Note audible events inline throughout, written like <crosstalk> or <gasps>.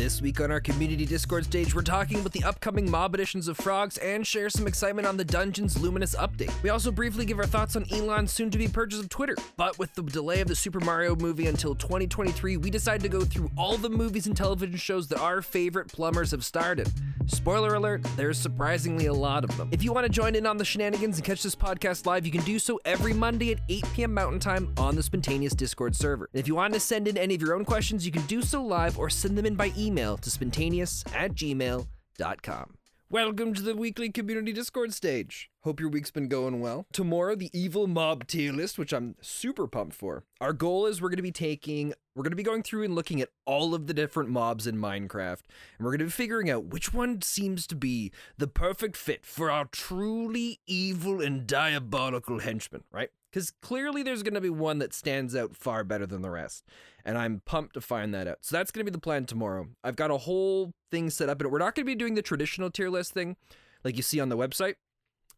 This week on our community Discord stage, we're talking about the upcoming mob editions of Frogs and share some excitement on the Dungeons Luminous update. We also briefly give our thoughts on Elon's soon to be purchase of Twitter. But with the delay of the Super Mario movie until 2023, we decided to go through all the movies and television shows that our favorite plumbers have starred in. Spoiler alert, there's surprisingly a lot of them. If you want to join in on the shenanigans and catch this podcast live, you can do so every Monday at 8 p.m. Mountain Time on the Spentaneous Discord server. And if you want to send in any of your own questions, you can do so live or send them in by email to spentaneous at gmail.com. Welcome to the weekly community Discord stage. Hope your week's been going well. Tomorrow, the evil mob tier list, which I'm super pumped for. Our goal is we're going to be taking, we're going to be going through and looking at all of the different mobs in Minecraft, and we're going to be figuring out which one seems to be the perfect fit for our truly evil and diabolical henchmen, right? Because clearly there's going to be one that stands out far better than the rest. And I'm pumped to find that out. So that's going to be the plan tomorrow. I've got a whole thing set up, and we're not going to be doing the traditional tier list thing like you see on the website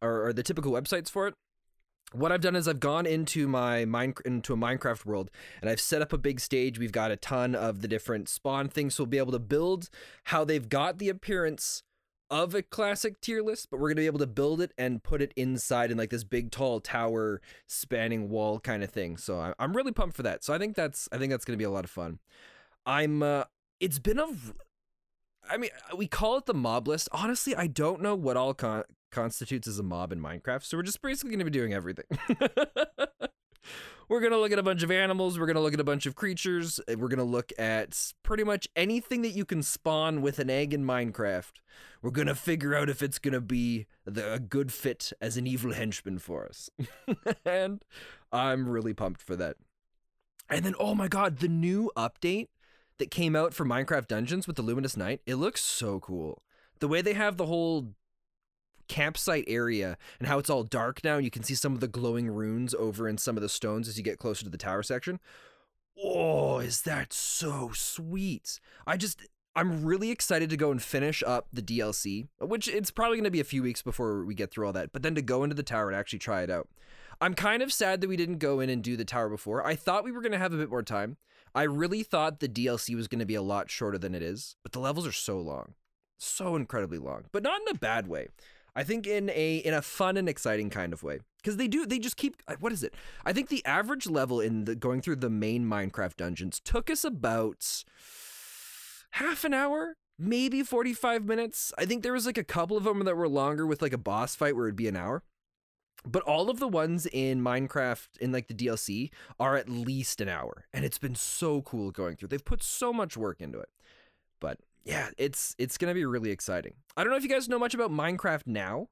or, or the typical websites for it. What I've done is I've gone into my mine into a Minecraft world and I've set up a big stage. We've got a ton of the different spawn things, so we'll be able to build how they've got the appearance of a classic tier list, but we're gonna be able to build it and put it inside in like this big tall tower spanning wall kind of thing. So I'm really pumped for that. So I think that's I think that's gonna be a lot of fun. I'm uh it's been a I mean we call it the mob list. Honestly, I don't know what all con- constitutes as a mob in Minecraft. So we're just basically gonna be doing everything. <laughs> we're going to look at a bunch of animals. We're going to look at a bunch of creatures. We're going to look at pretty much anything that you can spawn with an egg in Minecraft. We're going to figure out if it's going to be the, a good fit as an evil henchman for us. <laughs> and I'm really pumped for that. And then, oh my god, the new update that came out for Minecraft Dungeons with the Luminous Night, it looks so cool. The way they have the whole campsite area and how it's all dark now and you can see some of the glowing runes over in some of the stones as you get closer to the tower section. Oh, is that so sweet? I just I'm really excited to go and finish up the DLC, which it's probably going to be a few weeks before we get through all that, but then to go into the tower and actually try it out. I'm kind of sad that we didn't go in and do the tower before. I thought we were going to have a bit more time. I really thought the DLC was going to be a lot shorter than it is, but the levels are so long. So incredibly long, but not in a bad way. I think in a in a fun and exciting kind of way because they do they just keep uh, what is it? I think the average level in the going through the main Minecraft dungeons took us about half an hour, maybe 45 minutes. I think there was like a couple of them that were longer with like a boss fight where it'd be an hour. But all of the ones in Minecraft in like the DLC are at least an hour and it's been so cool going through. They've put so much work into it. But yeah, it's it's gonna be really exciting. I don't know if you guys know much about Minecraft now,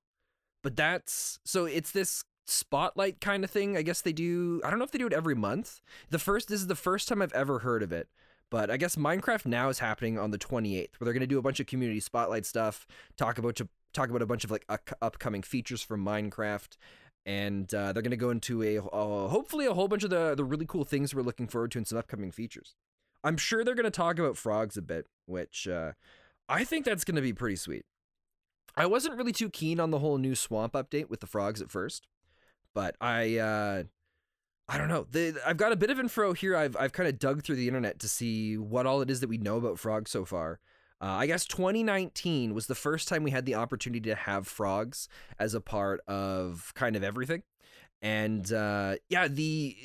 but that's so it's this spotlight kind of thing. I guess they do. I don't know if they do it every month. The first this is the first time I've ever heard of it. But I guess Minecraft now is happening on the 28th, where they're to do a bunch of community spotlight stuff, talk about talk about a bunch of like upcoming features from Minecraft, and uh, they're going to go into a uh, hopefully a whole bunch of the the really cool things we're looking forward to and some upcoming features. I'm sure they're going to talk about frogs a bit, which uh, I think that's going to be pretty sweet. I wasn't really too keen on the whole new swamp update with the frogs at first, but I uh, I don't know. The, I've got a bit of info here. I've I've kind of dug through the internet to see what all it is that we know about frogs so far. Uh, I guess 2019 was the first time we had the opportunity to have frogs as a part of kind of everything, and uh, yeah, the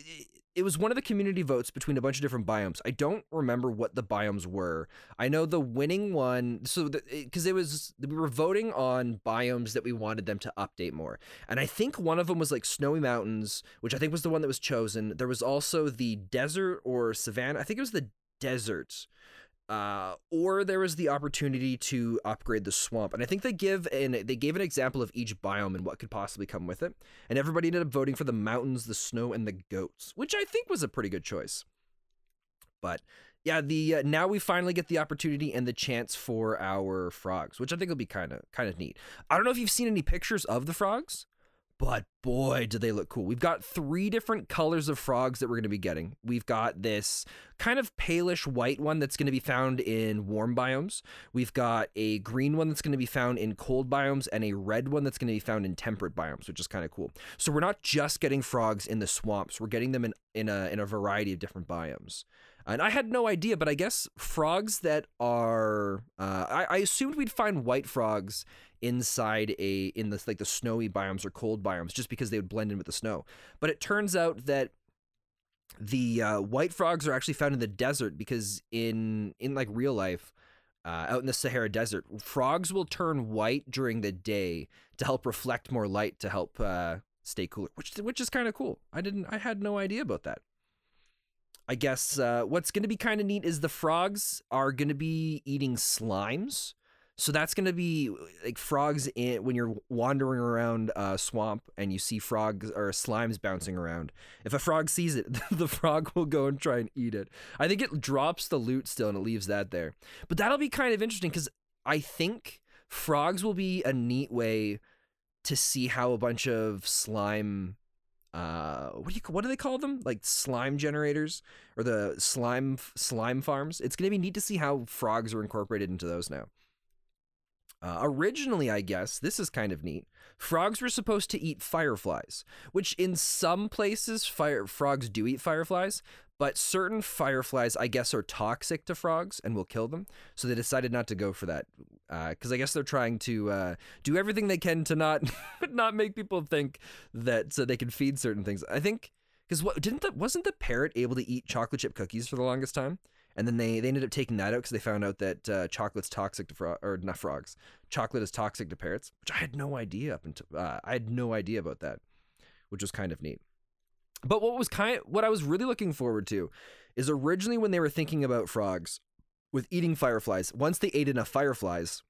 it was one of the community votes between a bunch of different biomes. I don't remember what the biomes were. I know the winning one, so because it, was we were voting on biomes that we wanted them to update more, and I think one of them was like snowy mountains, which I think was the one that was chosen. There was also the desert or savanna. I think it was the desert uh, or there was the opportunity to upgrade the swamp. And I think they give an they gave an example of each biome and what could possibly come with it. And everybody ended up voting for the mountains, the snow, and the goats, which I think was a pretty good choice. But yeah, the uh, now we finally get the opportunity and the chance for our frogs, which I think will be kind of kind of neat. I don't know if you've seen any pictures of the frogs, but boy, do they look cool. We've got three different colors of frogs that we're going to be getting. We've got this kind of palish white one that's going to be found in warm biomes. We've got a green one that's going to be found in cold biomes and a red one that's going to be found in temperate biomes, which is kind of cool. So we're not just getting frogs in the swamps, we're getting them in, in, a, in a variety of different biomes. And I had no idea, but I guess frogs that are uh, I, I assumed we'd find white frogs inside a in the like the snowy biomes or cold biomes just because they would blend in with the snow. But it turns out that the uh, white frogs are actually found in the desert because in in like real life uh, out in the Sahara Desert, frogs will turn white during the day to help reflect more light to help uh, stay cooler, which which is kind of cool. I didn't I had no idea about that. I guess uh, what's going to be kind of neat is the frogs are going to be eating slimes. So that's going to be like frogs in when you're wandering around a swamp and you see frogs or slimes bouncing around. If a frog sees it, <laughs> the frog will go and try and eat it. I think it drops the loot still and it leaves that there. But that'll be kind of interesting because I think frogs will be a neat way to see how a bunch of slime uh what do you what do they call them like slime generators or the slime slime farms it's going to be neat to see how frogs are incorporated into those now uh, originally, I guess, this is kind of neat. Frogs were supposed to eat fireflies, which in some places, fire frogs do eat fireflies, but certain fireflies, I guess, are toxic to frogs and will kill them. So they decided not to go for that because uh, I guess they're trying to uh, do everything they can to not <laughs> not make people think that so they can feed certain things. I think because what didn't the wasn't the parrot able to eat chocolate chip cookies for the longest time? And then they, they ended up taking that out because they found out that uh, chocolate's toxic to frogs or not frogs. Chocolate is toxic to parrots, which I had no idea up until uh, I had no idea about that, which was kind of neat. But what was kind what I was really looking forward to is originally when they were thinking about frogs with eating fireflies. Once they ate enough fireflies,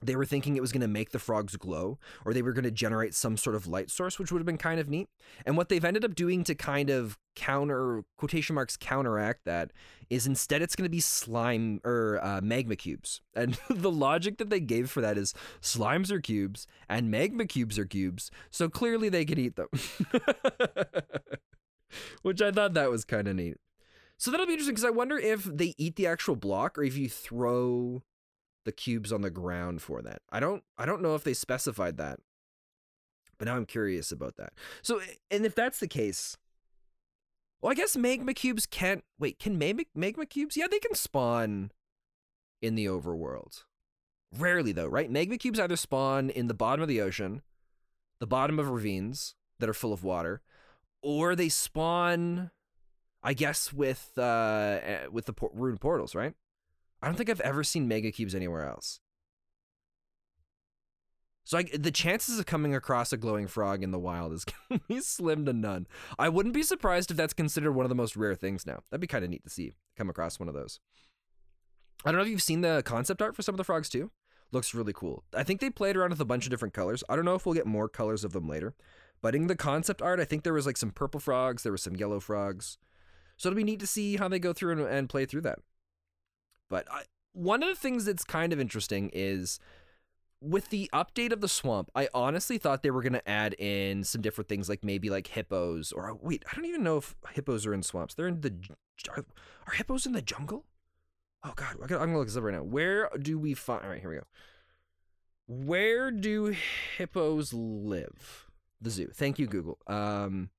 they were thinking it was going to make the frogs glow or they were going to generate some sort of light source which would have been kind of neat. And what they've ended up doing to kind of counter quotation marks counteract that is instead it's going to be slime or uh, magma cubes. <laughs> And the logic that they gave for that is slimes are cubes and magma cubes are cubes so clearly they can eat them. <laughs> Which i thought that was kind of neat. So that'll be interesting because i wonder if they eat the actual block or if you throw the cubes on the ground for that. I don't I don't know if they specified that. But now I'm curious about that. So and if that's the case, well, I guess magma cubes can't wait, can magma, magma cubes? Yeah, they can spawn in the overworld. Rarely though, right? Magma cubes either spawn in the bottom of the ocean, the bottom of ravines that are full of water, or they spawn I guess with uh eh, with the por- rune portals, right? I don't think I've ever seen magma cubes anywhere else. So I, the chances of coming across a glowing frog in the wild is <laughs> be slim to none. I wouldn't be surprised if that's considered one of the most rare things now. That'd be kind of neat to see come across one of those. I don't know if you've seen the concept art for some of the frogs too. Looks really cool. I think they played around with a bunch of different colors. I don't know if we'll get more colors of them later. But in the concept art, I think there was like some purple frogs, there was some yellow frogs. So it'll be neat to see how they go through and, and play through that. But I, one of the things that's kind of interesting is with the update of the swamp, I honestly thought they were going to add in some different things, like maybe like hippos, or wait, I don't even know if hippos are in swamps. They're in the are, are hippos in the jungle? Oh God, I'm gonna look this up right now. Where do we find? All right, here we go. Where do hippos live? The zoo. Thank you, Google. Um,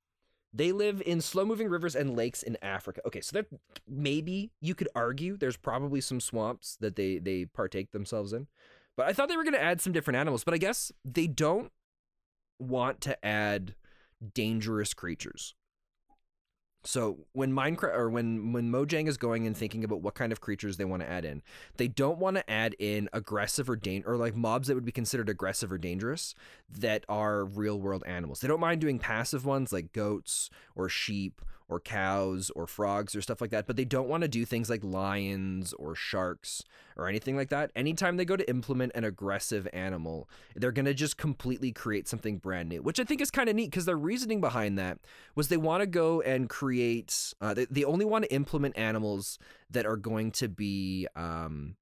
they live in slow moving rivers and lakes in Africa. Okay, so that maybe you could argue there's probably some swamps that they they partake themselves in. But I thought they were going to add some different animals, but I guess they don't want to add dangerous creatures. So when Minecraft or when when Mojang is going and thinking about what kind of creatures they want to add in, they don't want to add in aggressive or dan- or like mobs that would be considered aggressive or dangerous that are real world animals. They don't mind doing passive ones like goats or sheep or cows or frogs or stuff like that, but they don't want to do things like lions or sharks or anything like that. Anytime they go to implement an aggressive animal, they're going to just completely create something brand new, which I think is kind of neat because their reasoning behind that was they want to go and create, uh, they, they only want to implement animals that are going to be, um,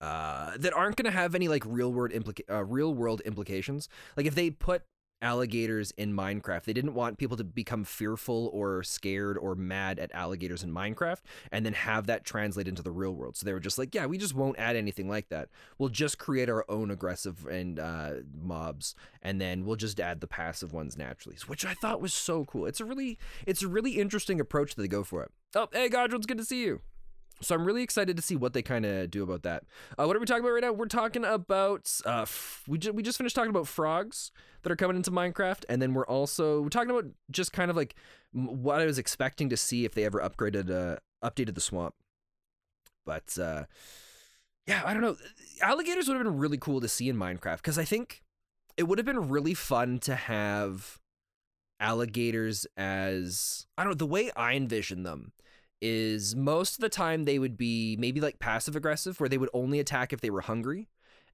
uh, that aren't going to have any like real world implica- uh, real world implications. Like if they put alligators in Minecraft. They didn't want people to become fearful or scared or mad at alligators in Minecraft and then have that translate into the real world. So they were just like, yeah, we just won't add anything like that. We'll just create our own aggressive and uh, mobs, and then we'll just add the passive ones naturally, which I thought was so cool. It's a really, it's a really interesting approach that they go for it. Oh, hey, Godrill, it's good to see you. So I'm really excited to see what they kind of do about that. Uh, what are we talking about right now? We're talking about uh, f- we just we just finished talking about frogs that are coming into Minecraft, and then we're also we're talking about just kind of like what I was expecting to see if they ever upgraded uh, updated the swamp. But uh, yeah, I don't know. Alligators would have been really cool to see in Minecraft because I think it would have been really fun to have alligators as I don't know the way I envision them is most of the time they would be maybe like passive aggressive where they would only attack if they were hungry.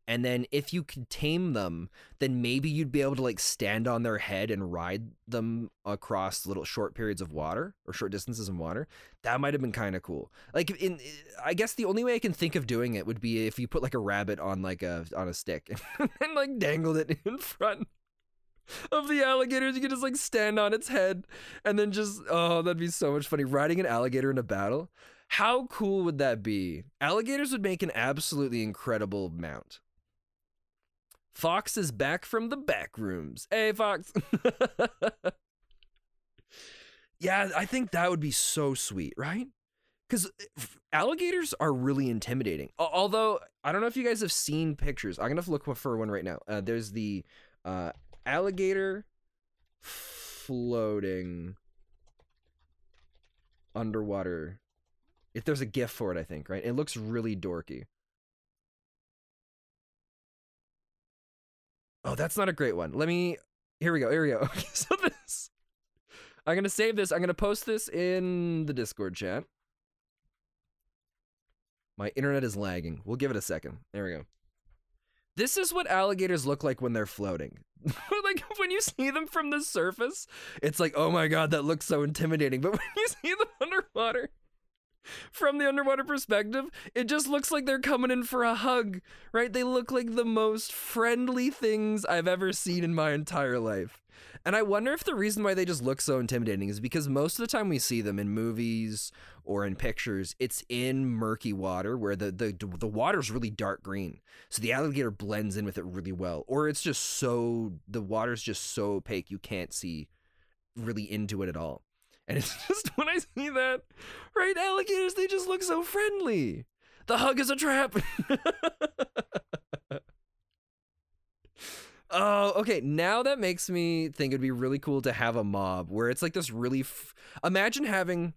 And then if you could tame them then maybe you'd be able to like stand on their head and ride them across little short periods of water or short distances in water. That might have been kind of cool. Like in i guess the only way i can think of doing it would be if you put like a rabbit on like a on a stick <laughs> and like dangled it in front of the alligators. You can just like stand on its head and then just oh, that'd be so much funny. Riding an alligator in a battle. How cool would that be? Alligators would make an absolutely incredible mount. Fox is back from the back rooms. Hey, Fox. <laughs> yeah, I think that would be so sweet, right? Because alligators are really intimidating. Although, I don't know if you guys have seen pictures. I'm going to look for one right now. Uh, there's the uh, alligator floating underwater. If there's a GIF for it, I think, right? It looks really dorky. Oh, that's not a great one. Let me. Here we go. Here we go. <laughs> Okay, so this. I'm gonna save this. I'm gonna post this in the Discord chat. My internet is lagging. We'll give it a second. There we go. This is what alligators look like when they're floating. <laughs> like when you see them from the surface, it's like, oh my god, that looks so intimidating. But <laughs> when you see them underwater, from the underwater perspective, it just looks like they're coming in for a hug, right? They look like the most friendly things I've ever seen in my entire life. And I wonder if the reason why they just look so intimidating is because most of the time we see them in movies or in pictures, it's in murky water where the the the water's really dark green. So the alligator blends in with it really well. Or it's just so the water's just so opaque you can't see really into it at all. And it's <laughs> just when I see that, right, alligators, they just look so friendly. The hug is a trap. <laughs> Oh, okay. Now that makes me think it'd be really cool to have a mob where it's like this really. F- Imagine having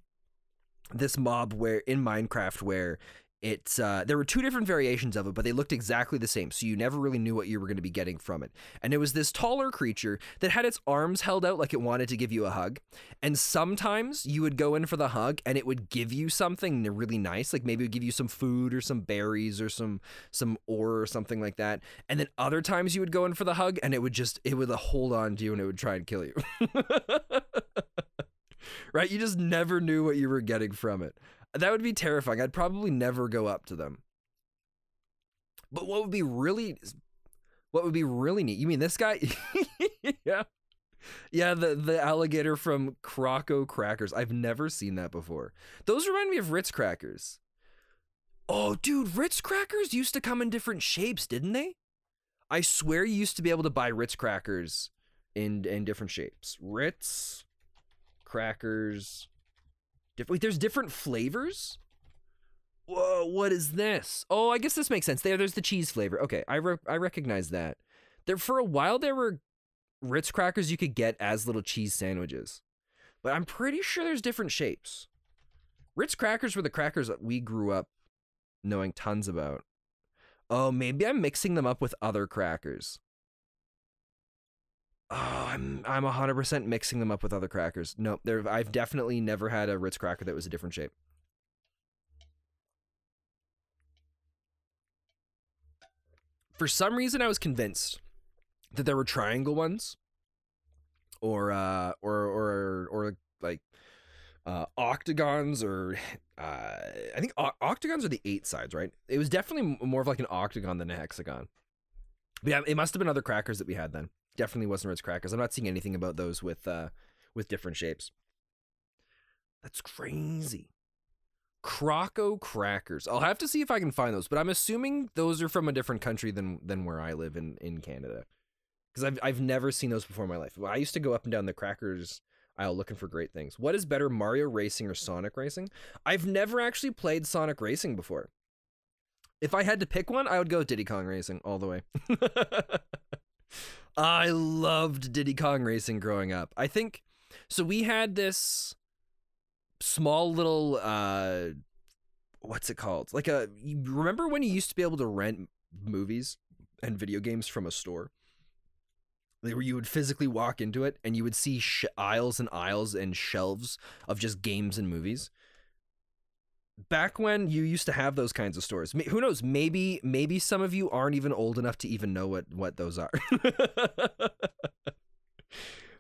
this mob where in Minecraft where it's uh, there were two different variations of it, but they looked exactly the same, so you never really knew what you were going to be getting from it. And it was this taller creature that had its arms held out like it wanted to give you a hug. And sometimes you would go in for the hug, and it would give you something really nice, like maybe it would give you some food or some berries or some some ore or something like that. And then other times you would go in for the hug, and it would just it would hold on to you and it would try and kill you. <laughs> right? You just never knew what you were getting from it. That would be terrifying. I'd probably never go up to them. But what would be really what would be really neat? You mean this guy? <laughs> yeah. Yeah, the the alligator from Croco Crackers. I've never seen that before. Those remind me of Ritz crackers. Oh, dude, Ritz crackers used to come in different shapes, didn't they? I swear you used to be able to buy Ritz crackers in in different shapes. Ritz crackers Wait, there's different flavors? Whoa, what is this? Oh, I guess this makes sense. There, there's the cheese flavor. Okay, I re- I recognize that. There for a while there were Ritz crackers you could get as little cheese sandwiches, but I'm pretty sure there's different shapes. Ritz crackers were the crackers that we grew up knowing tons about. Oh, maybe I'm mixing them up with other crackers. Oh, I'm I'm 100% mixing them up with other crackers. No, there I've definitely never had a Ritz cracker that was a different shape. For some reason I was convinced that there were triangle ones or uh or or or like uh octagons or uh I think o- octagons are the eight sides, right? It was definitely more of like an octagon than a hexagon. But yeah, it must have been other crackers that we had then. Definitely wasn't Ritz crackers. I'm not seeing anything about those with uh with different shapes. That's crazy. Croco crackers. I'll have to see if I can find those, but I'm assuming those are from a different country than than where I live in in Canada. Because I've I've never seen those before in my life. I used to go up and down the crackers aisle looking for great things. What is better, Mario Racing or Sonic Racing? I've never actually played Sonic Racing before. If I had to pick one, I would go Diddy Kong Racing all the way. <laughs> I loved Diddy Kong Racing growing up. I think so. We had this small little uh, what's it called? Like a remember when you used to be able to rent movies and video games from a store? Where you would physically walk into it and you would see sh- aisles and aisles and shelves of just games and movies back when you used to have those kinds of stores who knows maybe maybe some of you aren't even old enough to even know what what those are. <laughs>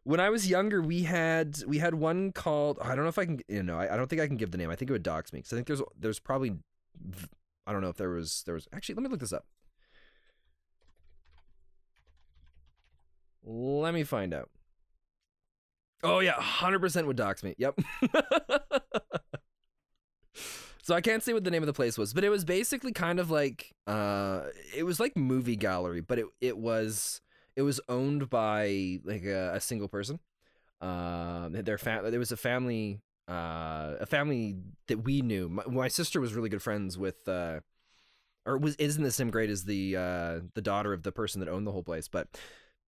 When i was younger we had we had one called i don't know if i can you know I, I don't think i can give the name. I think it would dox me because i think there's there's probably i don't know if there was there was actually let me look this up. Let me find out. Oh yeah 100% would dox me yep <laughs> So I can't say what the name of the place was, but it was basically kind of like uh it was like movie gallery, but it it was it was owned by like a, a single person. Um their there was a family uh a family that we knew. My, my sister was really good friends with uh or was is in the same grade as the uh the daughter of the person that owned the whole place, but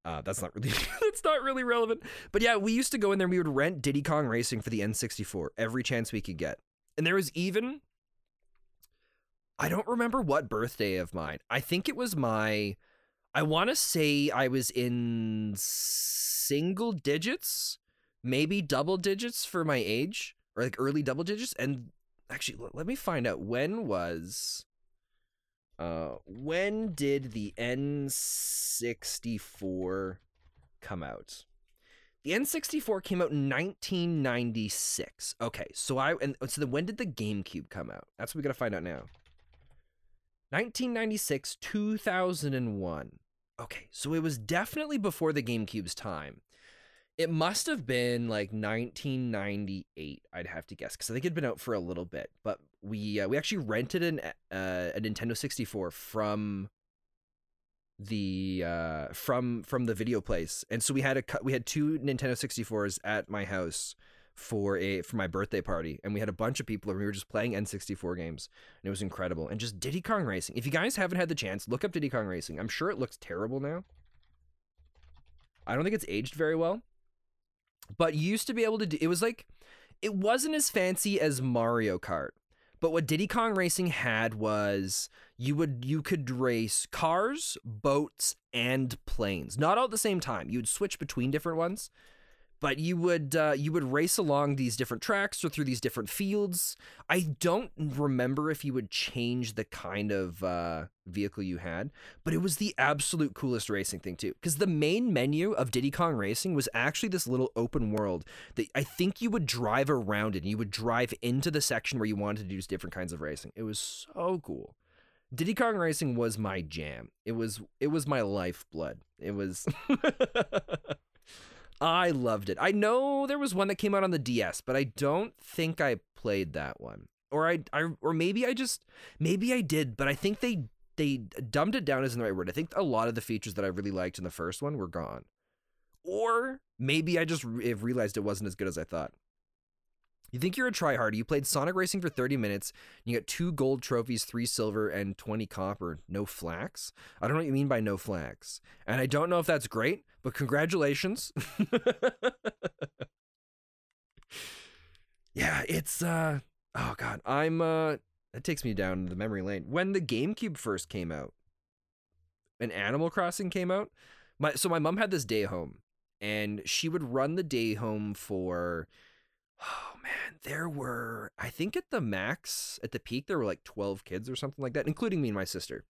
uh, that's not really <laughs> that's not really relevant. But yeah, we used to go in there and we would rent Diddy Kong Racing for the N64 every chance we could get. And there was even I don't remember what birthday of mine. I think it was my I want to say I was in single digits, maybe double digits for my age or like early double digits and actually let me find out when was uh when did the N64 come out? The N64 came out in 1996. Okay, so I and so then when did the GameCube come out? That's what we got to find out now. 1996, 2001. Okay, so it was definitely before the GameCube's time. It must have been like 1998, I'd have to guess, because I think it'd been out for a little bit. But we uh, we actually rented an uh, a Nintendo 64 from the uh from from the video place. And so we had a we had two nintendo 64s at my house for a for my birthday party. And we had a bunch of people and we were just playing n64 games. And it was incredible. And just diddy kong racing. If you guys haven't had the chance look up diddy kong racing. I'm sure it looks terrible now. I don't think it's aged very well. But you used to be able to do it was like it wasn't as fancy as mario kart but what Diddy Kong Racing had was you would you could race cars, boats, and planes. Not all at the same time. You would switch between different ones but you would uh, you would race along these different tracks or through these different fields. I don't remember if you would change the kind of uh, vehicle you had, but it was the absolute coolest racing thing too. Because the main menu of Diddy Kong Racing was actually this little open world that I think you would drive around in. You would drive into the section where you wanted to do different kinds of racing. It was so cool. Diddy Kong Racing was my jam. It was it was my lifeblood. It was <laughs> I loved it. I know there was one that came out on the DS, but I don't think I played that one. Or I, I or maybe I just maybe I did, but I think they they dumbed it down isn't the right word. I think a lot of the features that I really liked in the first one were gone. Or maybe I just re- realized it wasn't as good as I thought. You think you're a tryhard. You played Sonic Racing for 30 minutes. You got two gold trophies, three silver, and 20 copper. No flax? I don't know what you mean by no flax. And I don't know if that's great, but congratulations. <laughs> yeah, it's uh oh god, I'm uh that takes me down the memory lane. When the GameCube first came out, and Animal Crossing came out, my so my mom had this day home and she would run the day home for <sighs> oh man, there were I think at the max, at the peak, there were like 12 kids or something like that, including me and my sister.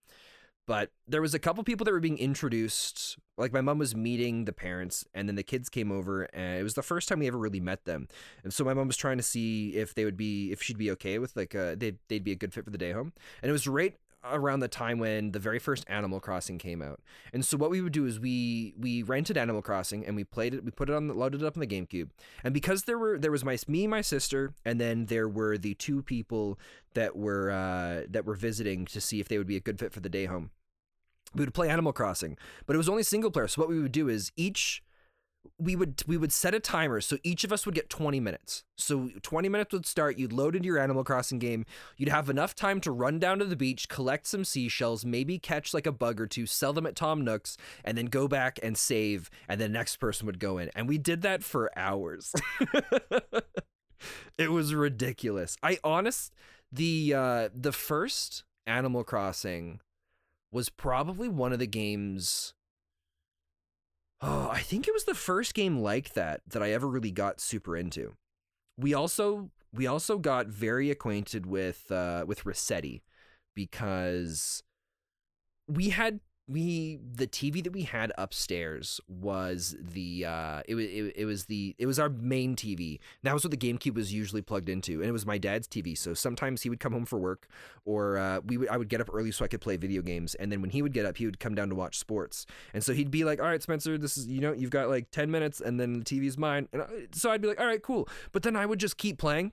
But there was a couple people that were being introduced. Like my mom was meeting the parents, and then the kids came over, and it was the first time we ever really met them. And so my mom was trying to see if they would be, if she'd be okay with like, uh, they'd they'd be a good fit for the day home. And it was right around the time when the very first Animal Crossing came out. And so what we would do is we we rented Animal Crossing and we played it. We put it on, loaded it up on the GameCube. And because there were there was my me, my sister, and then there were the two people that were uh, that were visiting to see if they would be a good fit for the day home. We would play Animal Crossing, but it was only single player. So what we would do is each we would we would set a timer so each of us would get 20 minutes. So 20 minutes would start you'd load into your animal crossing game you'd have enough time to run down to the beach collect some seashells maybe catch like a bug or two sell them at tom nook's and then go back and save and the next person would go in. And we did that for hours. <laughs> It was ridiculous. I honest the uh the first animal crossing was probably one of the games Oh, I think it was the first game like that that I ever really got super into. We also we also got very acquainted with uh, with Resetti because we had we the TV that we had upstairs was the uh it was it, it was the it was our main TV. That was what the GameCube was usually plugged into, and it was my dad's TV. So sometimes he would come home for work, or uh, we would I would get up early so I could play video games, and then when he would get up, he would come down to watch sports. And so he'd be like, "All right, Spencer, this is you know you've got like ten minutes, and then the TV's mine." And so I'd be like, "All right, cool," but then I would just keep playing.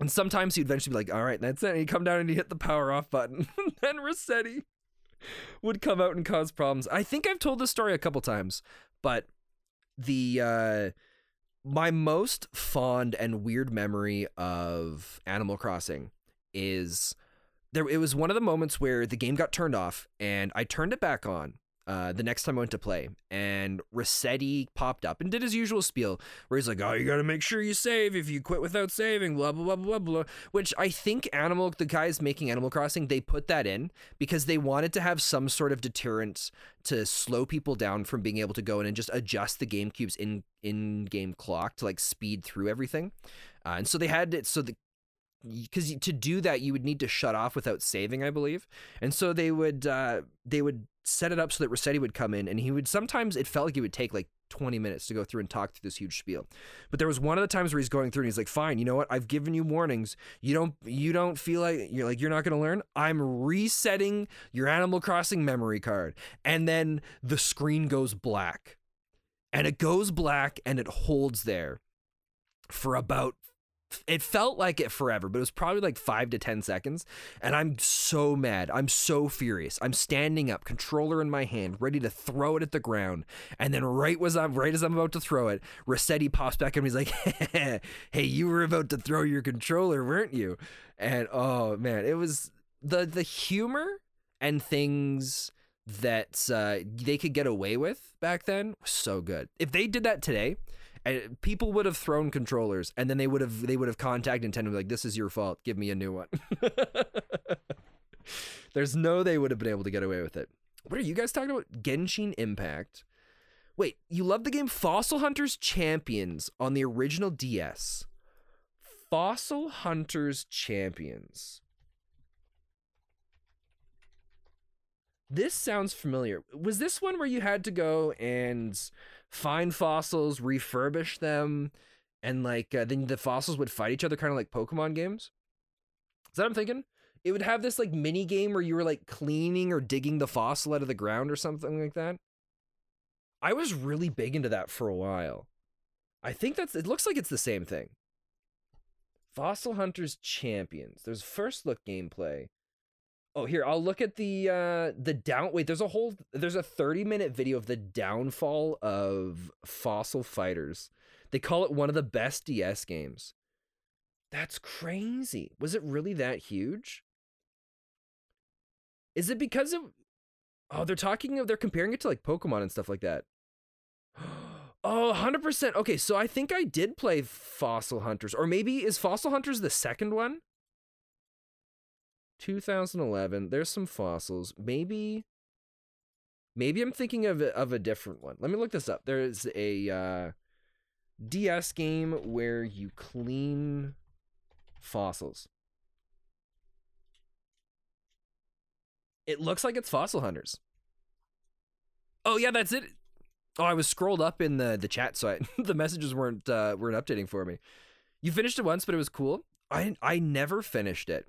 And sometimes he'd eventually be like, "All right, that's it." And he'd come down and he'd hit the power off button. <laughs> and then Resetti <laughs> would come out and cause problems. I think I've told this story a couple times, but the uh my most fond and weird memory of Animal Crossing is there it was one of the moments where the game got turned off and I turned it back on uh, the next time I went to play, and Resetti popped up and did his usual spiel where he's like, "Oh, you got to make sure you save. If you quit without saving, blah blah blah blah blah." Which I think Animal, the guys making Animal Crossing, they put that in because they wanted to have some sort of deterrent to slow people down from being able to go in and just adjust the GameCube's in in game clock to like speed through everything. Uh, and so they had it so the because to do that you would need to shut off without saving i believe and so they would uh, they would set it up so that Resetti would come in and he would sometimes it felt like he would take like 20 minutes to go through and talk through this huge spiel. But there was one of the times where he's going through and he's like, "Fine, you know what? I've given you warnings. You don't you don't feel like you're like you're not going to learn. I'm resetting your Animal Crossing memory card." And then the screen goes black. And it goes black and it holds there for about it felt like it forever, but it was probably like five to 10 seconds. And I'm so mad. I'm so furious. I'm standing up, controller in my hand, ready to throw it at the ground. And then right was I'm right as I'm about to throw it, Resetti pops back and he's like, <laughs> Hey, you were about to throw your controller, weren't you? And oh man, it was the the humor and things that uh, they could get away with back then was so good. If they did that today, and people would have thrown controllers and then they would have they would have contacted Nintendo like this is your fault. Give me a new one. <laughs> There's no they would have been able to get away with it. What are you guys talking about? Genshin Impact. Wait you love the game Fossil Hunters Champions on the original DS Fossil Hunters Champions. This sounds familiar. Was this one where you had to go and find fossils, refurbish them, and like uh, then the fossils would fight each other, kind of like Pokemon games. Is that I'm thinking? It would have this like mini game where you were like cleaning or digging the fossil out of the ground or something like that. I was really big into that for a while. I think that's it looks like it's the same thing. Fossil Hunters Champions. There's first look gameplay. Oh, here I'll look at the uh the down. Wait, there's a whole there's a 30 minute video of the downfall of Fossil Fighters. They call it one of the best DS games. That's crazy. Was it really that huge? Is it because of Oh, they're talking of they're comparing it to like Pokemon and stuff like that. <gasps> Oh, 100%. Okay, so I think I did play Fossil Hunters or maybe is Fossil Hunters the second one? 2011. There's some fossils. Maybe maybe I'm thinking of of a different one. Let me look this up. There's a uh, DS game where you clean fossils. It looks like it's Fossil Hunters. Oh yeah, that's it. Oh, I was scrolled up in the the chat, so I, <laughs> the messages weren't uh, weren't updating for me. You finished it once, but it was cool. I I never finished it.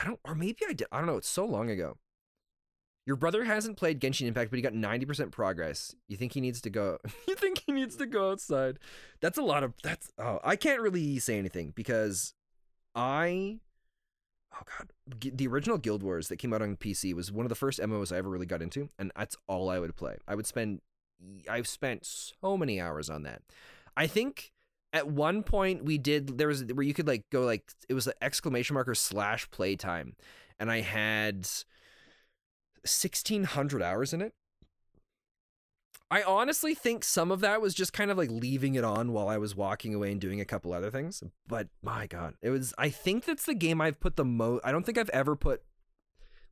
I don't, or maybe I did. I don't know. It's so long ago. Your brother hasn't played Genshin Impact, but he got 90% progress. You think he needs to go? <laughs> you think he needs to go outside? That's a lot of. That's. Oh, I can't really say anything because I. Oh god, the original Guild Wars that came out on PC was one of the first MMOs I ever really got into, and that's all I would play. I would spend. I've spent so many hours on that. I think at one point we did there was where you could like go like it was an exclamation marker slash playtime, and I had 1600 hours in it. I honestly think some of that was just kind of like leaving it on while I was walking away and doing a couple other things. But my God, it was, I think that's the game I've put the most, I don't think I've ever put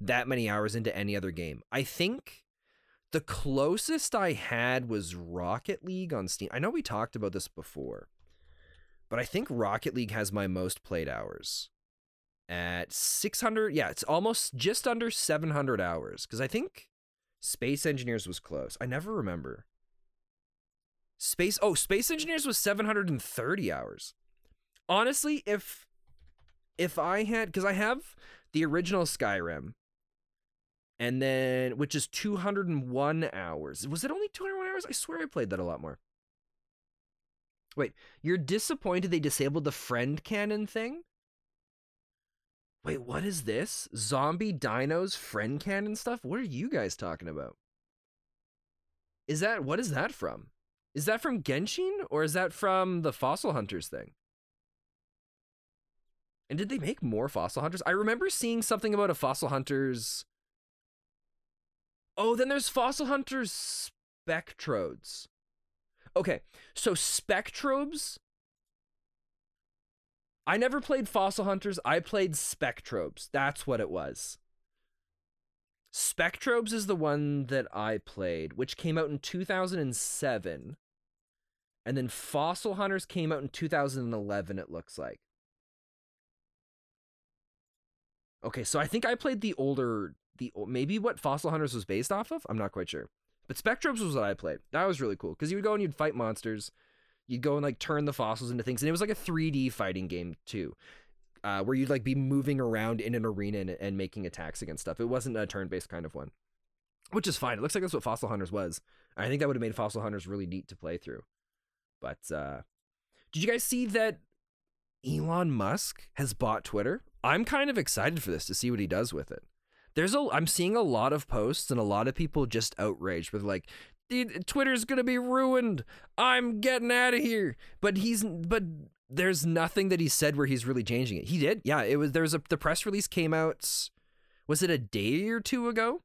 that many hours into any other game. I think the closest I had was Rocket League on Steam. I know we talked about this before, but I think Rocket League has my most played hours. At 600 yeah it's almost just under 700 hours because i think space engineers was close. I never remember. Space oh space engineers was 730 hours. Honestly if if i had because i have the original skyrim and then which is 201 hours. Was it only 201 hours? I swear i played that a lot more wait you're disappointed they disabled the friend cannon thing Wait, what is this? Zombie dinos, friend cannon stuff? What are you guys talking about? Is that what is that from? Is that from Genshin or is that from the Fossil Hunters thing? And did they make more Fossil Hunters? I remember seeing something about a Fossil Hunters. Oh, then there's Fossil Hunters Spectrobes. Okay, so Spectrobes I never played Fossil Hunters. I played Spectrobes. That's what it was. Spectrobes is the one that I played, which came out in 2007. And then Fossil Hunters came out in 2011, it looks like. Okay, so I think I played the older, the maybe what Fossil Hunters was based off of. I'm not quite sure, but Spectrobes was what I played. That was really cool because you would go and you'd fight monsters, you'd go and like turn the fossils into things and it was like a 3d fighting game too uh, where you'd like be moving around in an arena and, and making attacks against stuff. It wasn't a turn-based kind of one which is fine. It looks like that's what fossil hunters was. I think that would have made fossil hunters really neat to play through. But uh did you guys see that elon musk has bought twitter? I'm kind of excited for this to see what he does with it there's a i'm seeing a lot of posts and a lot of people just outraged with like Twitter's gonna be ruined. I'm getting out of here. But he's but there's nothing that he said where he's really changing it. He did, yeah. It was there's a the press release came out. Was it a day or two ago?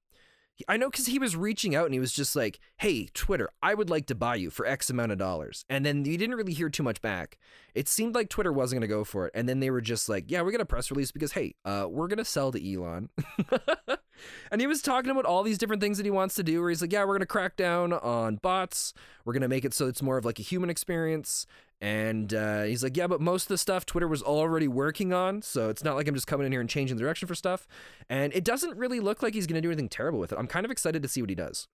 I know because he was reaching out and he was just like, "Hey, Twitter, I would like to buy you for X amount of dollars." And then you didn't really hear too much back. It seemed like Twitter wasn't going to go for it, and then they were just like, "Yeah, we're gonna press release because hey, uh, we're gonna sell to Elon." <laughs> and he was talking about all these different things that he wants to do. Where he's like, "Yeah, we're gonna crack down on bots. We're gonna make it so it's more of like a human experience." And uh, he's like, yeah, but most of the stuff Twitter was already working on, so it's not like I'm just coming in here and changing the direction for stuff. And it doesn't really look like he's going to do anything terrible with it. I'm kind of excited to see what he does.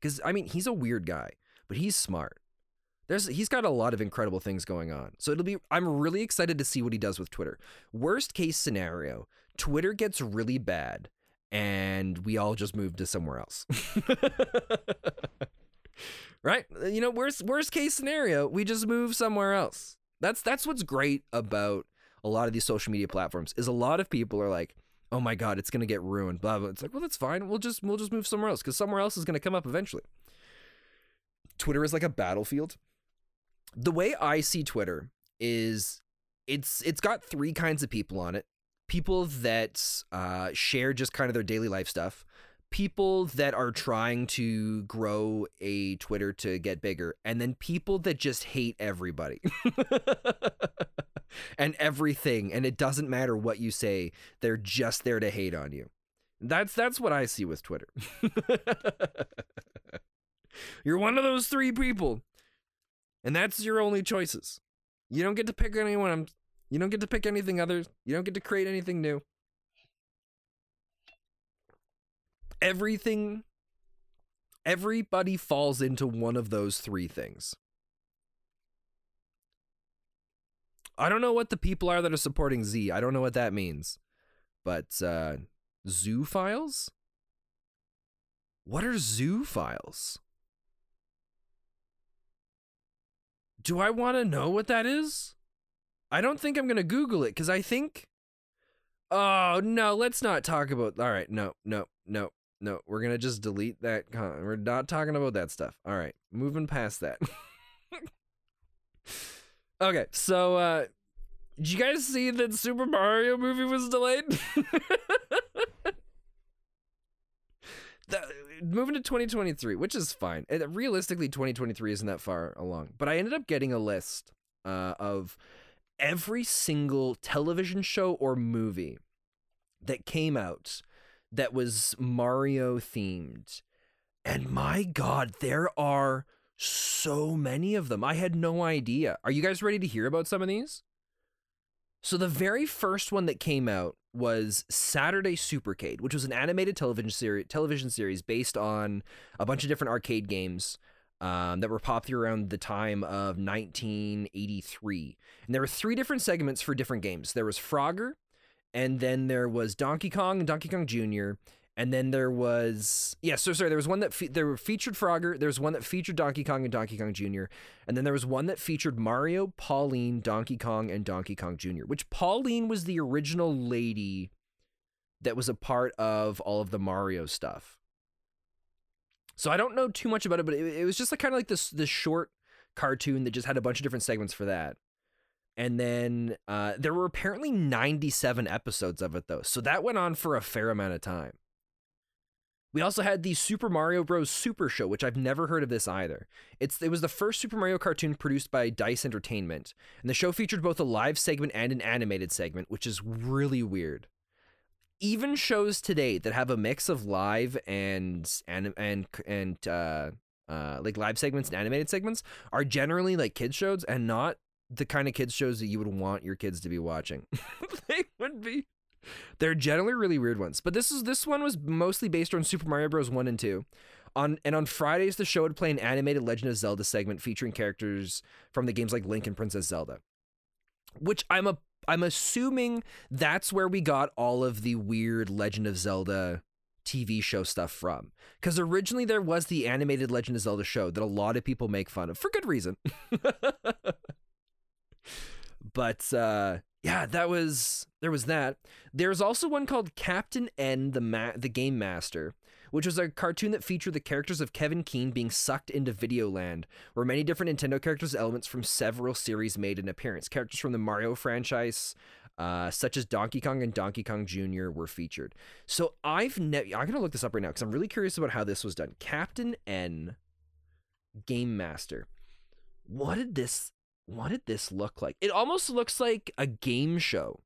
Because, I mean, he's a weird guy, but he's smart. There's, he's got a lot of incredible things going on. So it'll be, I'm really excited to see what he does with Twitter. Worst case scenario, Twitter gets really bad and we all just move to somewhere else. <laughs> right? You know, worst worst case scenario, we just move somewhere else. That's that's what's great about a lot of these social media platforms is a lot of people are like, "Oh my god, it's going to get ruined." Blah blah. It's like, "Well, that's fine. We'll just we'll just move somewhere else cuz somewhere else is going to come up eventually." Twitter is like a battlefield. The way I see Twitter is it's it's got three kinds of people on it. People that uh, share just kind of their daily life stuff people that are trying to grow a Twitter to get bigger, and then people that just hate everybody <laughs> and everything, and it doesn't matter what you say, they're just there to hate on you. That's that's what I see with Twitter. <laughs> You're one of those three people, and that's your only choices. You don't get to pick anyone. You don't get to pick anything other. You don't get to create anything new. everything everybody falls into one of those three things. I don't know what the people are that are supporting Z. I don't know what that means. but uh, zoo files. What are zoo files? Do I want to know what that is? I don't think I'm gonna Google it because I think. Oh no, let's not talk about. All right, no, no, no, no. We're gonna just delete that. We're not talking about that stuff. All right, moving past that. <laughs> okay, so uh did you guys see that Super Mario movie was delayed? <laughs> the, moving to 2023, which is fine. And realistically, 2023 isn't that far along. But I ended up getting a list uh, of every single television show or movie that came out that was Mario themed. And my God, there are so many of them. I had no idea. Are you guys ready to hear about some of these? So the very first one that came out was Saturday Supercade, which was an animated television series television series based on a bunch of different arcade games um, that were popular around the time of 1983. And there were three different segments for different games. There was Frogger, and then there was Donkey Kong and Donkey Kong Jr. And then there was yeah, so sorry, there was one that fe- there were featured Frogger, there was one that featured Donkey Kong and Donkey Kong Jr. And then there was one that featured Mario, Pauline, Donkey Kong, and Donkey Kong Jr. Which Pauline was the original lady that was a part of all of the Mario stuff. So I don't know too much about it, but it, it was just like kind of like this this short cartoon that just had a bunch of different segments for that. And then uh, there were apparently 97 episodes of it though, so that went on for a fair amount of time. We also had the Super Mario Bros. Super Show, which I've never heard of this either. It's it was the first Super Mario cartoon produced by Dice Entertainment, and the show featured both a live segment and an animated segment, which is really weird. Even shows today that have a mix of live and and and and uh, uh, like live segments and animated segments are generally like kids shows and not the kind of kids shows that you would want your kids to be watching. <laughs> they would be they're generally really weird ones, but this is this one was mostly based on Super Mario Bros. One and Two. On and on Fridays, the show would play an animated Legend of Zelda segment featuring characters from the games like Link and Princess Zelda. Which I'm a I'm assuming that's where we got all of the weird Legend of Zelda TV show stuff from. Because originally there was the animated Legend of Zelda show that a lot of people make fun of for good reason. <laughs> but uh, yeah, that was there was that. There's also one called Captain N, the ma- the Game Master, which was a cartoon that featured the characters of Kevin Keene being sucked into Videoland, where many different Nintendo characters elements from several series made an appearance. Characters from the Mario franchise, uh, such as Donkey Kong and Donkey Kong Jr. were featured. So I've ne- I'm gonna look this up right now because I'm really curious about how this was done. Captain N, Game Master. What did this what did this look like? It almost looks like a game show.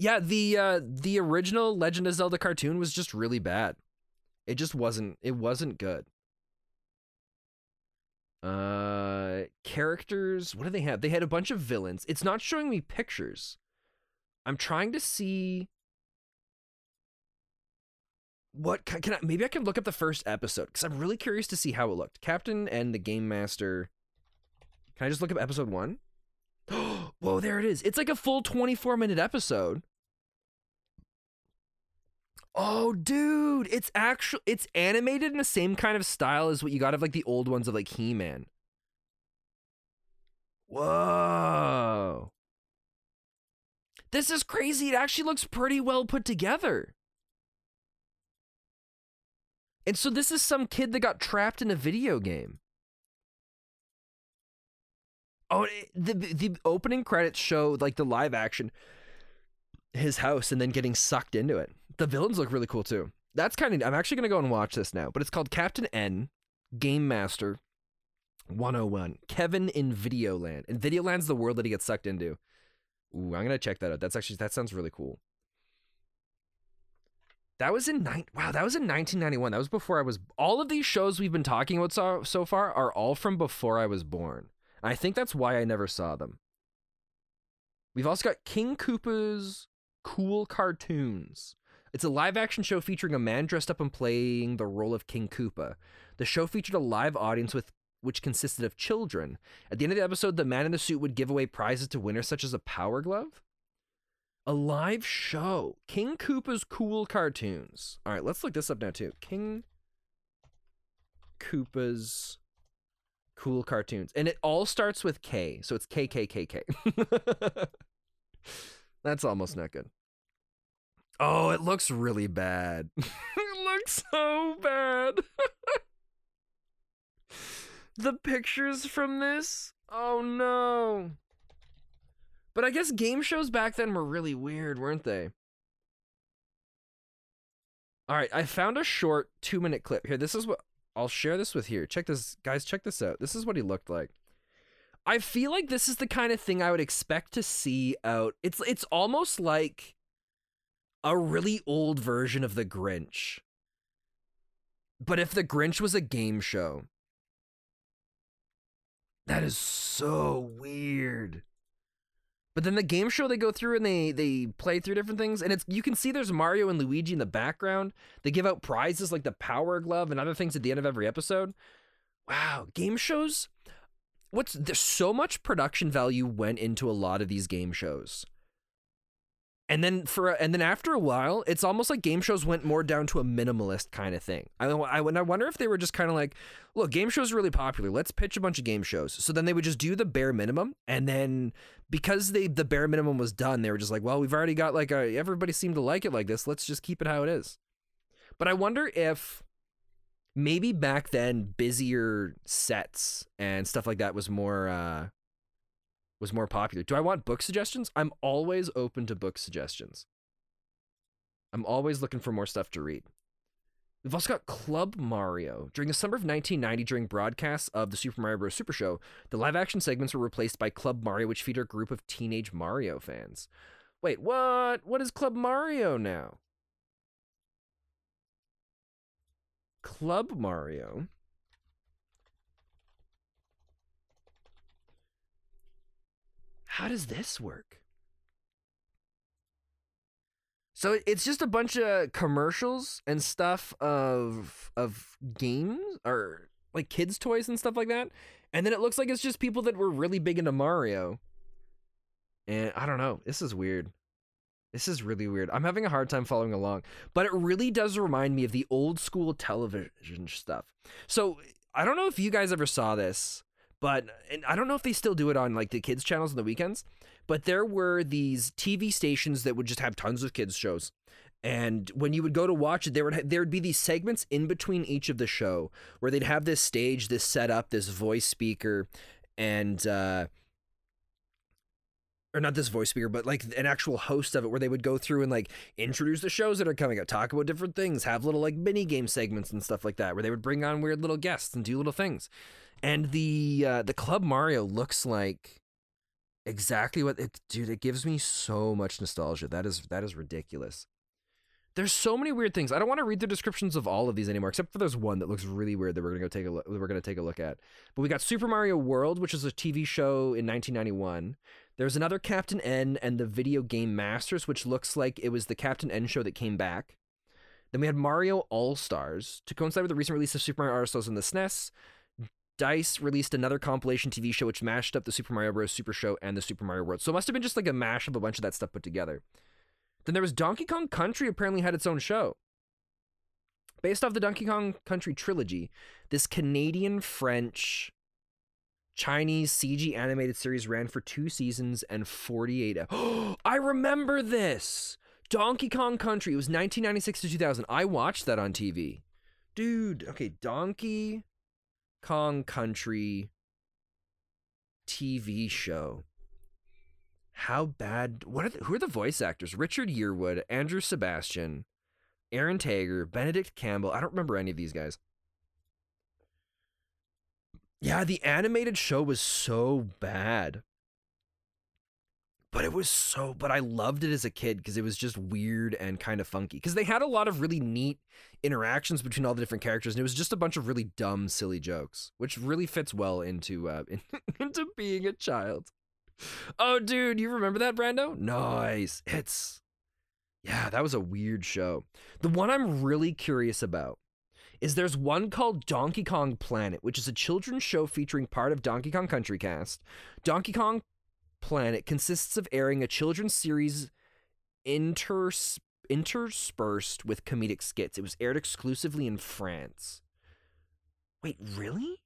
Yeah, the uh the original Legend of Zelda cartoon was just really bad. It just wasn't it wasn't good. Uh characters, what do they have? They had a bunch of villains. It's not showing me pictures. I'm trying to see what can, I maybe I can look up the first episode because I'm really curious to see how it looked. Captain N the Game Master. Can I just look up episode one? <gasps> Whoa, there it is. It's like a full 24 minute episode. Oh, dude, it's actually it's animated in the same kind of style as what you got of like the old ones of like He-Man. Whoa. This is crazy. It actually looks pretty well put together. And so this is some kid that got trapped in a video game. Oh, the the opening credits show like the live action his house and then getting sucked into it. The villains look really cool too. That's kind of I'm actually going to go and watch this now, but it's called Captain N Game Master 101. Kevin in Videoland. And Videoland's the world that he gets sucked into. Ooh, I'm going to check that out. That's actually that sounds really cool. That was in nine. Wow, that was in 1991. That was before I was. All of these shows we've been talking about so, so far are all from before I was born. I think that's why I never saw them. We've also got King Koopa's Cool Cartoons. It's a live action show featuring a man dressed up and playing the role of King Koopa. The show featured a live audience with which consisted of children. At the end of the episode, the man in the suit would give away prizes to winners such as a power glove. A live show. King Koopa's cool cartoons. All right, let's look this up now too. King Koopa's cool cartoons. And it all starts with K. So it's KKKK. <laughs> That's almost not good. Oh, it looks really bad. <laughs> it looks so bad. <laughs> the pictures from this? Oh no. But I guess game shows back then were really weird, weren't they? All right, I found a short two minute clip here. This is what I'll share this with here. Check this, guys. Check this out. This is what he looked like. I feel like this is the kind of thing I would expect to see out. It's it's almost like a really old version of the Grinch. But if the Grinch was a game show. That is so weird. But then the game show they go through and they they play through different things and it's you can see there's Mario and Luigi in the background. They give out prizes like the Power Glove and other things at the end of every episode. Wow, game shows. What's there's so much production value went into a lot of these game shows. And then for and then after a while it's almost like game shows went more down to a minimalist kind of thing. I i, I wonder if they were just kind of like look game shows are really popular let's pitch a bunch of game shows. So then they would just do the bare minimum and then because they the bare minimum was done they were just like well we've already got like a, everybody seemed to like it like this let's just keep it how it is. But i wonder if maybe back then busier sets and stuff like that was more uh was more popular. Do I want book suggestions? I'm always open to book suggestions. I'm always looking for more stuff to read. We've also got Club Mario. During the summer of 1990, during broadcasts of the Super Mario Bros. Super Show, the live action segments were replaced by Club Mario, which featured a group of teenage Mario fans. Wait, what? What is Club Mario now? Club Mario How does this work? So it's just a bunch of commercials and stuff of of games or like kids toys and stuff like that. And then it looks like it's just people that were really big into Mario. And I don't know, this is weird. This is really weird. I'm having a hard time following along, but it really does remind me of the old school television stuff. So, I don't know if you guys ever saw this, but and I don't know if they still do it on like the kids channels on the weekends, but there were these TV stations that would just have tons of kids shows. And when you would go to watch it, there would there would be these segments in between each of the show where they'd have this stage, this setup, this voice speaker, and uh, or not this voice speaker, but like an actual host of it where they would go through and like introduce the shows that are coming up, talk about different things, have little like mini game segments and stuff like that, where they would bring on weird little guests and do little things. And the uh, the Club Mario looks like exactly what it dude it gives me so much nostalgia. That is that is ridiculous. There's so many weird things. I don't want to read the descriptions of all of these anymore except for there's one that looks really weird that we're gonna go take a look we're gonna take a look at. But we got super mario world which is a tv show in 1991 there's another captain n and the video game masters which looks like it was the captain n show that came back then we had mario all stars to coincide with the recent release of super mario stars on the snes Dice released another compilation TV show which mashed up the Super Mario Bros. Super Show and the Super Mario World. So it must have been just like a mash of a bunch of that stuff put together. Then there was Donkey Kong Country apparently had its own show. Based off the Donkey Kong Country trilogy, this Canadian French Chinese CG animated series ran for two seasons and 48. Oh, <gasps> I remember this. Donkey Kong Country. It was 1996 to 2000. I watched that on TV. Dude, okay, Donkey Kong Country TV show. How bad? What are the, who are the voice actors? Richard Yearwood, Andrew Sebastian, Aaron Tager, Benedict Campbell. I don't remember any of these guys. Yeah, the animated show was so bad. But it was so but i loved it as a kid because it was just weird and kind of funky because they had a lot of really neat interactions between all the different characters and it was just a bunch of really dumb silly jokes which really fits well into uh in, <laughs> into being a child. Oh dude you remember that brando? Nice. It's yeah that was a weird show. The one i'm really curious about is there's one called Donkey Kong Planet, which is a children's show featuring part of Donkey Kong Country Cast. Donkey Kong Planet consists of airing a children's series inters- interspersed with comedic skits. It was aired exclusively in France. Wait, really?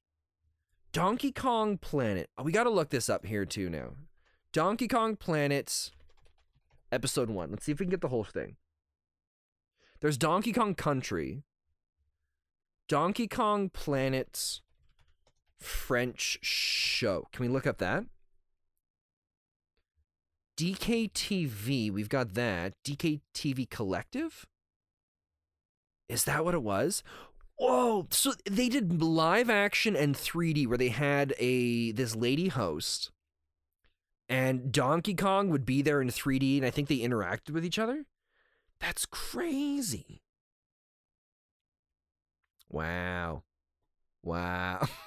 Donkey Kong Planet. Oh, we got to look this up here too now. Donkey Kong Planet episode 1. Let's see if we can get the whole thing. There's Donkey Kong Country. Donkey Kong Planet French show. Can we look up that? DKTV, we've got that. DKTV Collective? Is that what it was? Whoa! So they did live action and 3D where they had a this lady host and Donkey Kong would be there in 3D and I think they interacted with each other. That's crazy. Wow. Wow. <laughs>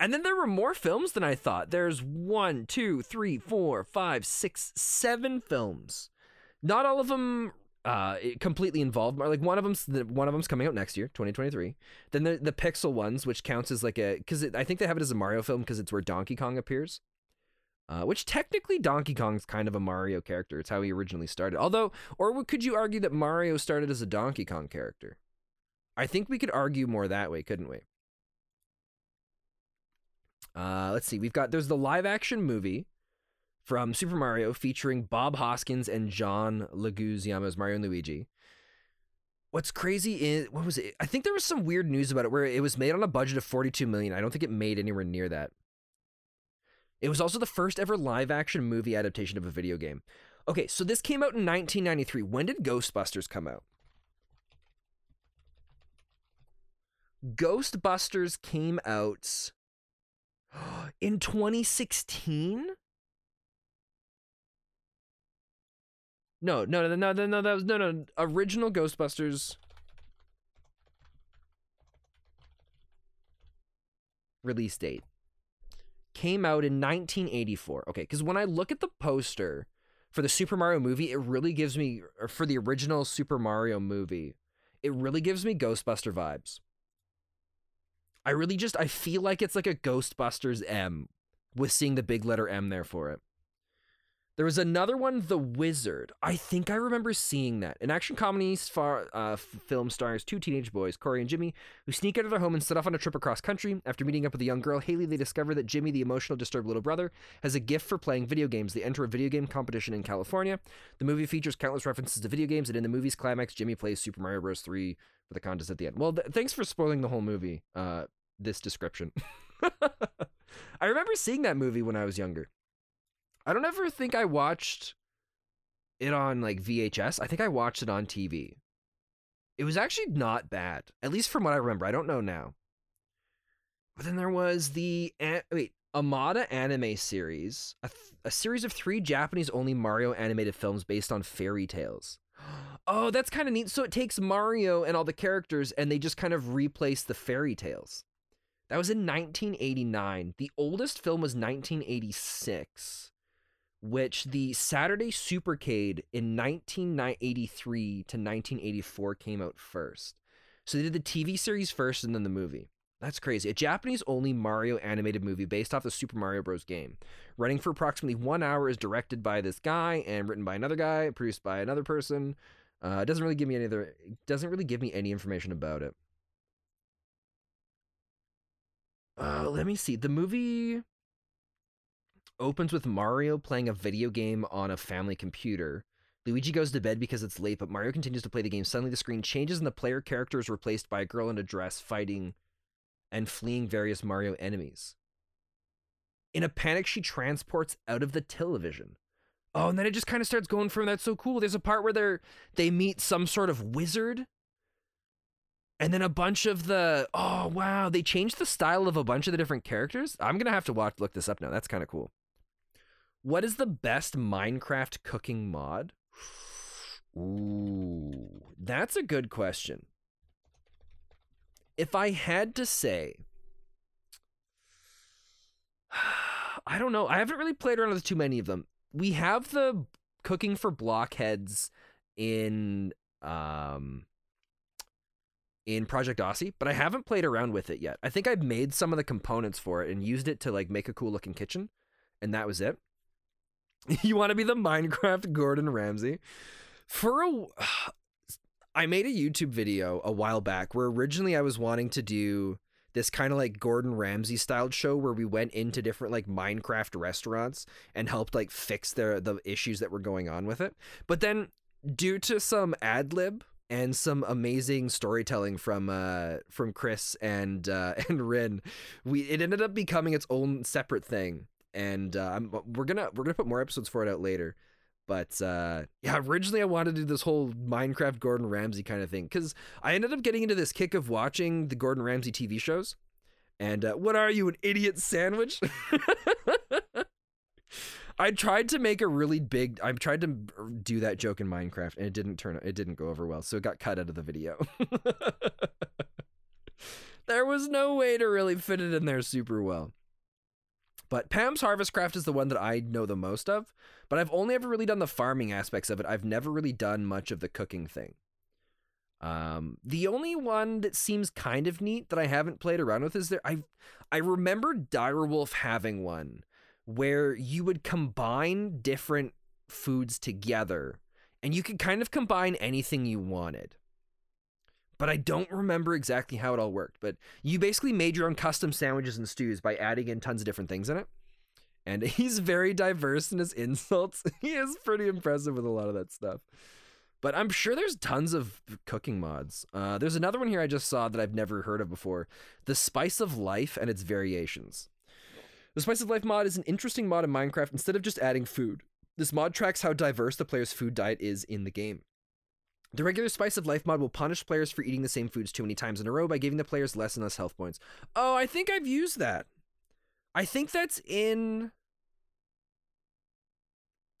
and then there were more films than I thought. There's one, two, three, four, five, six, seven films. Not all of them uh, completely involved. Like one of them's one of them's coming out next year, 2023. Then the the Pixel ones, which counts as like a because I think they have it as a Mario film because it's where Donkey Kong appears. Uh, which technically Donkey Kong's kind of a Mario character. It's how he originally started. Although, or could you argue that Mario started as a Donkey Kong character? I think we could argue more that way, couldn't we? Uh, let's see. We've got there's the live action movie from Super Mario featuring Bob Hoskins and John Leguizamo as Mario and Luigi. What's crazy is what was it? I think there was some weird news about it where it was made on a budget of 42 million. I don't think it made anywhere near that. It was also the first ever live action movie adaptation of a video game. Okay, so this came out in 1993. When did Ghostbusters come out? Ghostbusters came out <gasps> in 2016? No, no, no, no, no, no, that was no, no. Original Ghostbusters release date came out in 1984. Okay, because when I look at the poster for the Super Mario movie, it really gives me, or for the original Super Mario movie, it really gives me Ghostbuster vibes. I really just I feel like it's like a Ghostbusters M with seeing the big letter M there for it. There was another one, The Wizard. I think I remember seeing that. An action comedy far, uh, film stars two teenage boys, Corey and Jimmy, who sneak out of their home and set off on a trip across country. After meeting up with a young girl, Haley, they discover that Jimmy, the emotional, disturbed little brother, has a gift for playing video games. They enter a video game competition in California. The movie features countless references to video games, and in the movie's climax, Jimmy plays Super Mario Bros. 3 for the contest at the end. Well, th- thanks for spoiling the whole movie, uh, this description. <laughs> I remember seeing that movie when I was younger. I don't ever think I watched it on like VHS. I think I watched it on TV. It was actually not bad, at least from what I remember. I don't know now. But then there was the wait Amada anime series, a, th- a series of three Japanese-only Mario animated films based on fairy tales. Oh, that's kind of neat. So it takes Mario and all the characters, and they just kind of replace the fairy tales. That was in 1989. The oldest film was 1986 which the Saturday Supercade in 1983 to 1984 came out first. So they did the TV series first and then the movie. That's crazy. A Japanese only Mario animated movie based off the Super Mario Bros. game. Running for approximately one hour is directed by this guy and written by another guy, produced by another person. Uh, it doesn't really give me any other doesn't really give me any information about it. Uh, let me see. The movie opens with Mario playing a video game on a family computer. Luigi goes to bed because it's late, but Mario continues to play the game. Suddenly, the screen changes and the player character is replaced by a girl in a dress fighting and fleeing various Mario enemies. In a panic, she transports out of the television. Oh, and then it just kind of starts going from that's so cool. There's a part where they're they meet some sort of wizard. And then a bunch of the oh wow, they changed the style of a bunch of the different characters. I'm gonna have to watch look this up now. That's kind of cool. What is the best Minecraft cooking mod? Ooh, that's a good question. If I had to say, <sighs> I don't know. I haven't really played around with too many of them. We have the cooking for blockheads in um in Project Aussie, but I haven't played around with it yet. I think I've made some of the components for it and used it to like make a cool looking kitchen, and that was it. <laughs> you want to be the Minecraft Gordon Ramsay? For a <sighs> I made a YouTube video a while back where originally I was wanting to do this kind of like Gordon Ramsay styled show where we went into different like Minecraft restaurants and helped like fix their the issues that were going on with it. But then due to some ad lib and some amazing storytelling from uh from Chris and uh <laughs> and Rin, we it ended up becoming its own separate thing. And uh, we're gonna we're gonna put more episodes for it out later. But uh, yeah, originally I wanted to do this whole Minecraft Gordon Ramsay kind of thing because I ended up getting into this kick of watching the Gordon Ramsay TV shows. And uh, what are you, an idiot sandwich? <laughs> I tried to make a really big. I tried to do that joke in Minecraft, and it didn't turn. It didn't go over well, so it got cut out of the video. <laughs> there was no way to really fit it in there super well. But Pam's Harvest Craft is the one that I know the most of, but I've only ever really done the farming aspects of it. I've never really done much of the cooking thing. Um, the only one that seems kind of neat that I haven't played around with is there. I I remember Direwolf having one where you would combine different foods together, and you could kind of combine anything you wanted but I don't remember exactly how it all worked. But you basically made your own custom sandwiches and stews by adding in tons of different things in it. And <laughs> he's very diverse in his insults. <laughs> he is pretty impressive with a lot of that stuff. But I'm sure there's tons of cooking mods. Uh, there's another one here I just saw that I've never heard of before The Spice of Life and its variations. The Spice of Life mod is an interesting mod in Minecraft instead of just adding food. This mod tracks how diverse the player's food diet is in the game. The regular Spice of Life mod will punish players for eating the same foods too many times in a row by giving the players less and less health points. Oh, I think I've used that. I think that's in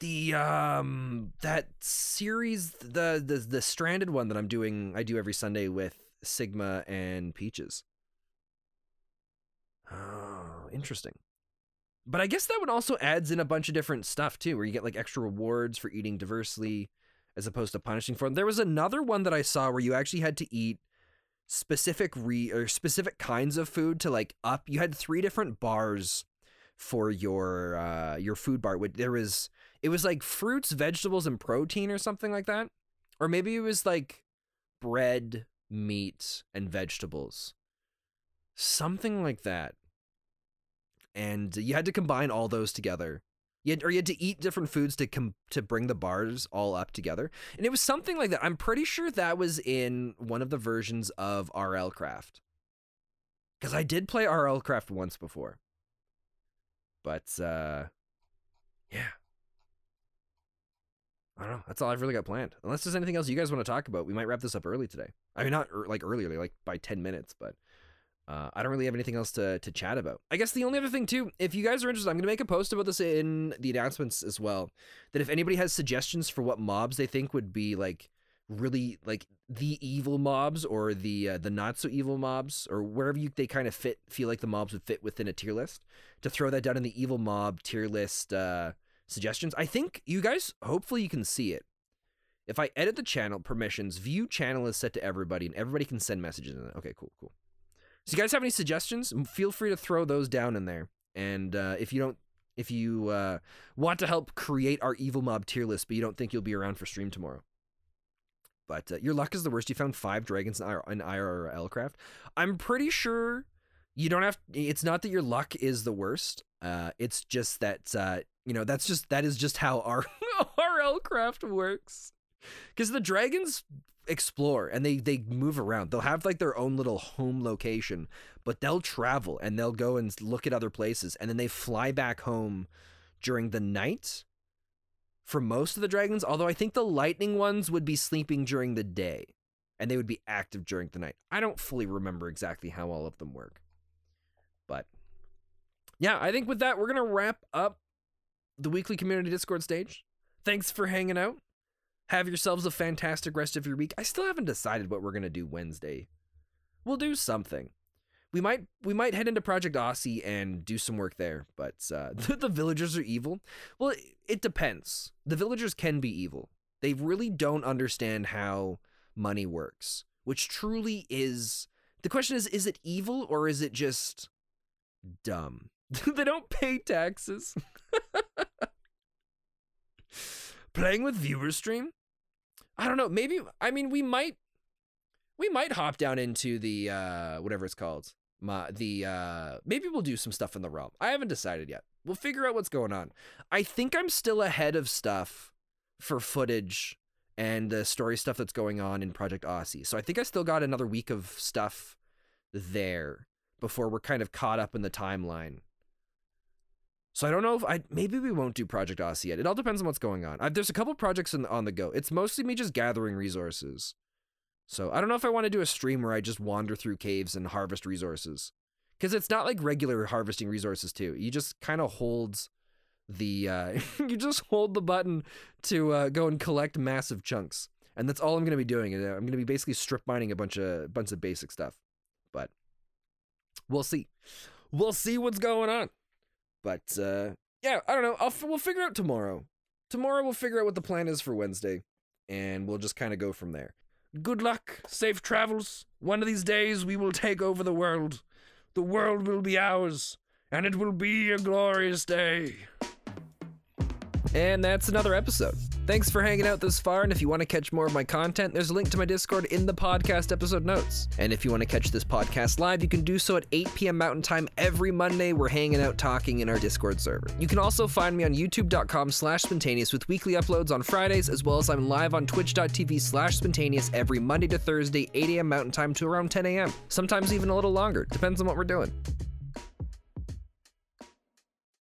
the um that series the the the stranded one that I'm doing I do every Sunday with Sigma and Peaches. Oh, interesting. But I guess that one also adds in a bunch of different stuff too, where you get like extra rewards for eating diversely as opposed to punishing for them. There was another one that I saw where you actually had to eat specific re or specific kinds of food to like up. You had three different bars for your uh your food bar. There was it was like fruits, vegetables, and protein or something like that, or maybe it was like bread, meat, and vegetables, something like that. And you had to combine all those together you had, or you had to eat different foods to com- to bring the bars all up together, and it was something like that. I'm pretty sure that was in one of the versions of RL Craft, because I did play RL Craft once before. But uh, yeah, I don't know. That's all I've really got planned. Unless there's anything else you guys want to talk about, we might wrap this up early today. I mean, not er- like earlier, like by ten minutes, but uh, I don't really have anything else to, to chat about. I guess the only other thing, too, if you guys are interested, I'm going to make a post about this in the announcements as well. That if anybody has suggestions for what mobs they think would be like really like the evil mobs or the uh, the not so evil mobs or wherever you they kind of fit feel like the mobs would fit within a tier list to throw that down in the evil mob tier list uh, suggestions i think you guys hopefully you can see it if i edit the channel permissions view channel is set to everybody and everybody can send messages in it okay cool cool so, you guys have any suggestions? Feel free to throw those down in there. And uh, if you don't, if you uh, want to help create our evil mob tier list, but you don't think you'll be around for stream tomorrow, but uh, your luck is the worst. You found five dragons in, in IRL craft. I'm pretty sure you don't have. It's not that your luck is the worst. Uh, it's just that uh, you know that's just that is just how our <laughs> RL craft works. Because the dragons explore and they they move around. They'll have like their own little home location, but they'll travel and they'll go and look at other places and then they fly back home during the night for most of the dragons, although I think the lightning ones would be sleeping during the day and they would be active during the night. I don't fully remember exactly how all of them work. But yeah, I think with that we're to wrap up the weekly community Discord stage. Thanks for hanging out. Have yourselves a fantastic rest of your week. I still haven't decided what we're gonna do Wednesday. We'll do something. We might we might head into Project Aussie and do some work there, but uh, <laughs> the, the villagers are evil. Well, it, it depends. The villagers can be evil. They really don't understand how money works, which truly is the question is is it evil or is it just dumb? <laughs> they don't pay taxes. <laughs> playing with viewer stream. I don't know. Maybe I mean we might we might hop down into the uh whatever it's called. My the uh maybe we'll do some stuff in the realm. I haven't decided yet. We'll figure out what's going on. I think I'm still ahead of stuff for footage and the story stuff that's going on in Project Aussie. So I think I still got another week of stuff there before we're kind of caught up in the timeline. So I don't know if I maybe we won't do Project Aussie yet. It all depends on what's going on. I, there's a couple projects in, on the go. It's mostly me just gathering resources. So I don't know if I want to do a stream where I just wander through caves and harvest resources. Because it's not like regular harvesting resources too. You just kind of hold the uh, <laughs> you just hold the button to uh, go and collect massive chunks, and that's all I'm gonna be doing. I'm gonna be basically strip mining a bunch of bunch of basic stuff. But we'll see. We'll see what's going on. But uh, yeah, I don't know. I'll, we'll figure out tomorrow. Tomorrow we'll figure out what the plan is for Wednesday, and we'll just kind of go from there. Good luck, safe travels. One of these days we will take over the world. The world will be ours, and it will be a glorious day. And that's another episode. Thanks for hanging out this far, and if you want to catch more of my content, there's a link to my Discord in the podcast episode notes. And if you want to catch this podcast live, you can do so at 8 p.m. Mountain Time every Monday. We're hanging out talking in our Discord server. You can also find me on youtube.com slash spentaneous with weekly uploads on Fridays, as well as I'm live on twitch.tv slash spentaneous every Monday to Thursday, 8 a.m. Mountain Time to around 10 a.m. Sometimes even a little longer, depends on what we're doing.